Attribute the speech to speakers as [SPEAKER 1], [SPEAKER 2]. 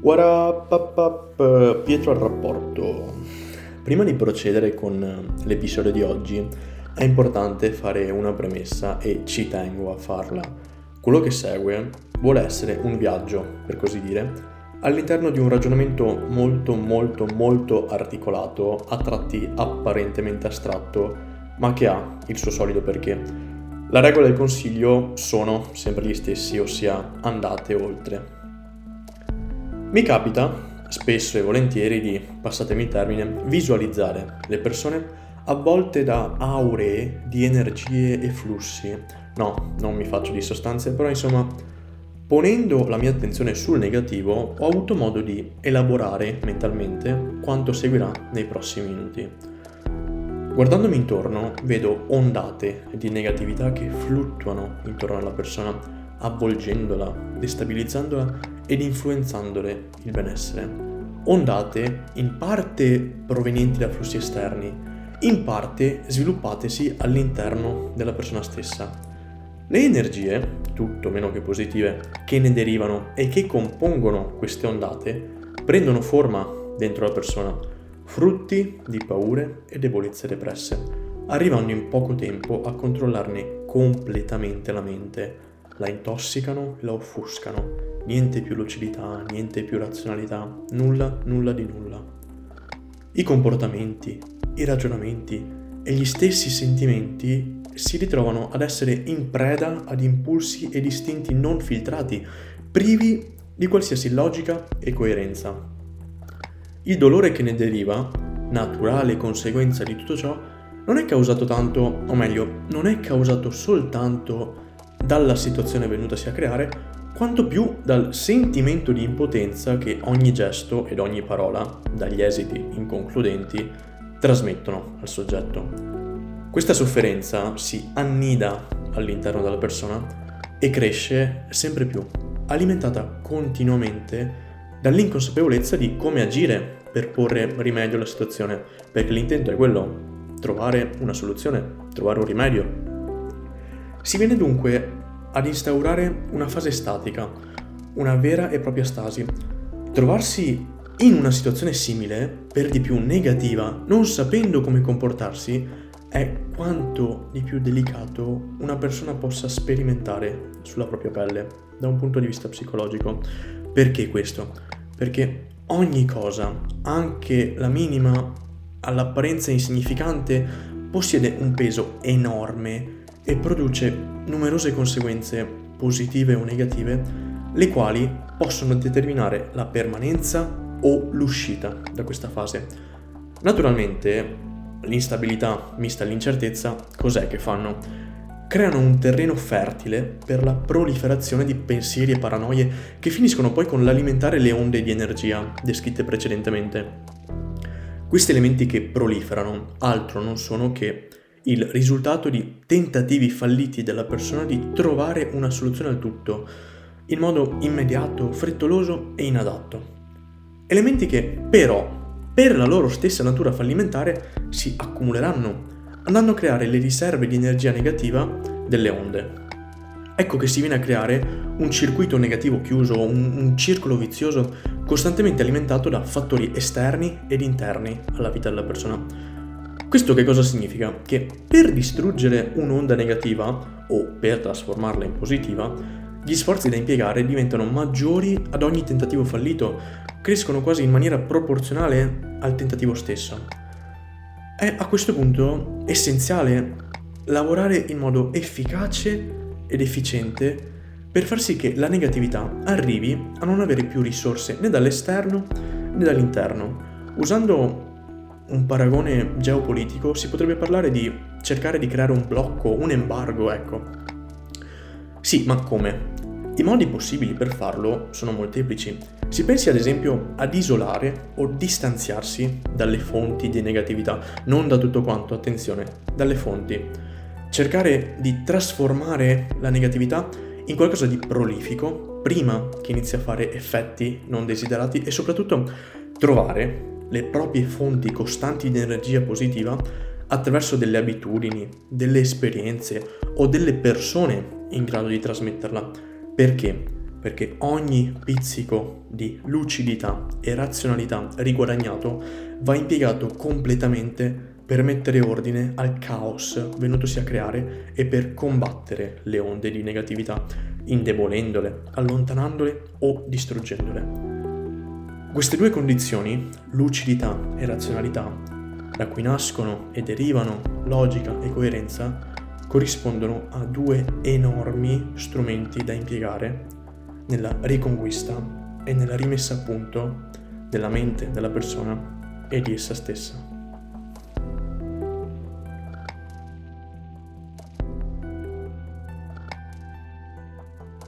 [SPEAKER 1] What up, up, up, Pietro al rapporto. Prima di procedere con l'episodio di oggi è importante fare una premessa e ci tengo a farla. Quello che segue vuole essere un viaggio, per così dire, all'interno di un ragionamento molto molto molto articolato, a tratti apparentemente astratto, ma che ha il suo solido perché. La regola e il consiglio sono sempre gli stessi, ossia andate oltre. Mi capita, spesso e volentieri, di, passatemi il termine, visualizzare le persone avvolte da auree di energie e flussi. No, non mi faccio di sostanze, però insomma, ponendo la mia attenzione sul negativo, ho avuto modo di elaborare mentalmente quanto seguirà nei prossimi minuti. Guardandomi intorno, vedo ondate di negatività che fluttuano intorno alla persona avvolgendola, destabilizzandola ed influenzandole il benessere. Ondate in parte provenienti da flussi esterni, in parte sviluppatesi all'interno della persona stessa. Le energie, tutto meno che positive, che ne derivano e che compongono queste ondate, prendono forma dentro la persona, frutti di paure e debolezze depresse, arrivando in poco tempo a controllarne completamente la mente la intossicano e la offuscano. Niente più lucidità, niente più razionalità, nulla, nulla di nulla. I comportamenti, i ragionamenti e gli stessi sentimenti si ritrovano ad essere in preda ad impulsi ed istinti non filtrati, privi di qualsiasi logica e coerenza. Il dolore che ne deriva, naturale conseguenza di tutto ciò, non è causato tanto, o meglio, non è causato soltanto dalla situazione venutasi a creare, quanto più dal sentimento di impotenza che ogni gesto ed ogni parola, dagli esiti inconcludenti, trasmettono al soggetto. Questa sofferenza si annida all'interno della persona e cresce sempre più, alimentata continuamente dall'inconsapevolezza di come agire per porre rimedio alla situazione, perché l'intento è quello, trovare una soluzione, trovare un rimedio, si viene dunque ad instaurare una fase statica, una vera e propria stasi. Trovarsi in una situazione simile, per di più negativa, non sapendo come comportarsi, è quanto di più delicato una persona possa sperimentare sulla propria pelle da un punto di vista psicologico. Perché questo? Perché ogni cosa, anche la minima, all'apparenza insignificante, possiede un peso enorme e produce numerose conseguenze positive o negative, le quali possono determinare la permanenza o l'uscita da questa fase. Naturalmente l'instabilità mista all'incertezza cos'è che fanno? Creano un terreno fertile per la proliferazione di pensieri e paranoie che finiscono poi con l'alimentare le onde di energia descritte precedentemente. Questi elementi che proliferano altro non sono che il risultato di tentativi falliti della persona di trovare una soluzione al tutto, in modo immediato, frettoloso e inadatto. Elementi che però, per la loro stessa natura fallimentare, si accumuleranno, andando a creare le riserve di energia negativa delle onde. Ecco che si viene a creare un circuito negativo chiuso, un, un circolo vizioso costantemente alimentato da fattori esterni ed interni alla vita della persona questo che cosa significa? Che per distruggere un'onda negativa o per trasformarla in positiva, gli sforzi da impiegare diventano maggiori ad ogni tentativo fallito, crescono quasi in maniera proporzionale al tentativo stesso. È a questo punto essenziale lavorare in modo efficace ed efficiente per far sì che la negatività arrivi a non avere più risorse né dall'esterno né dall'interno, usando un paragone geopolitico, si potrebbe parlare di cercare di creare un blocco, un embargo, ecco. Sì, ma come? I modi possibili per farlo sono molteplici. Si pensi ad esempio ad isolare o distanziarsi dalle fonti di negatività, non da tutto quanto, attenzione, dalle fonti. Cercare di trasformare la negatività in qualcosa di prolifico prima che inizi a fare effetti non desiderati e soprattutto trovare le proprie fonti costanti di energia positiva attraverso delle abitudini, delle esperienze o delle persone in grado di trasmetterla. Perché? perché ogni pizzico di lucidità e razionalità riguadagnato va impiegato completamente per mettere ordine al caos venutosi a creare e per combattere le onde di negatività, indebolendole, allontanandole o distruggendole. Queste due condizioni, lucidità e razionalità, da cui nascono e derivano logica e coerenza, corrispondono a due enormi strumenti da impiegare nella riconquista e nella rimessa a punto della mente della persona e di essa stessa.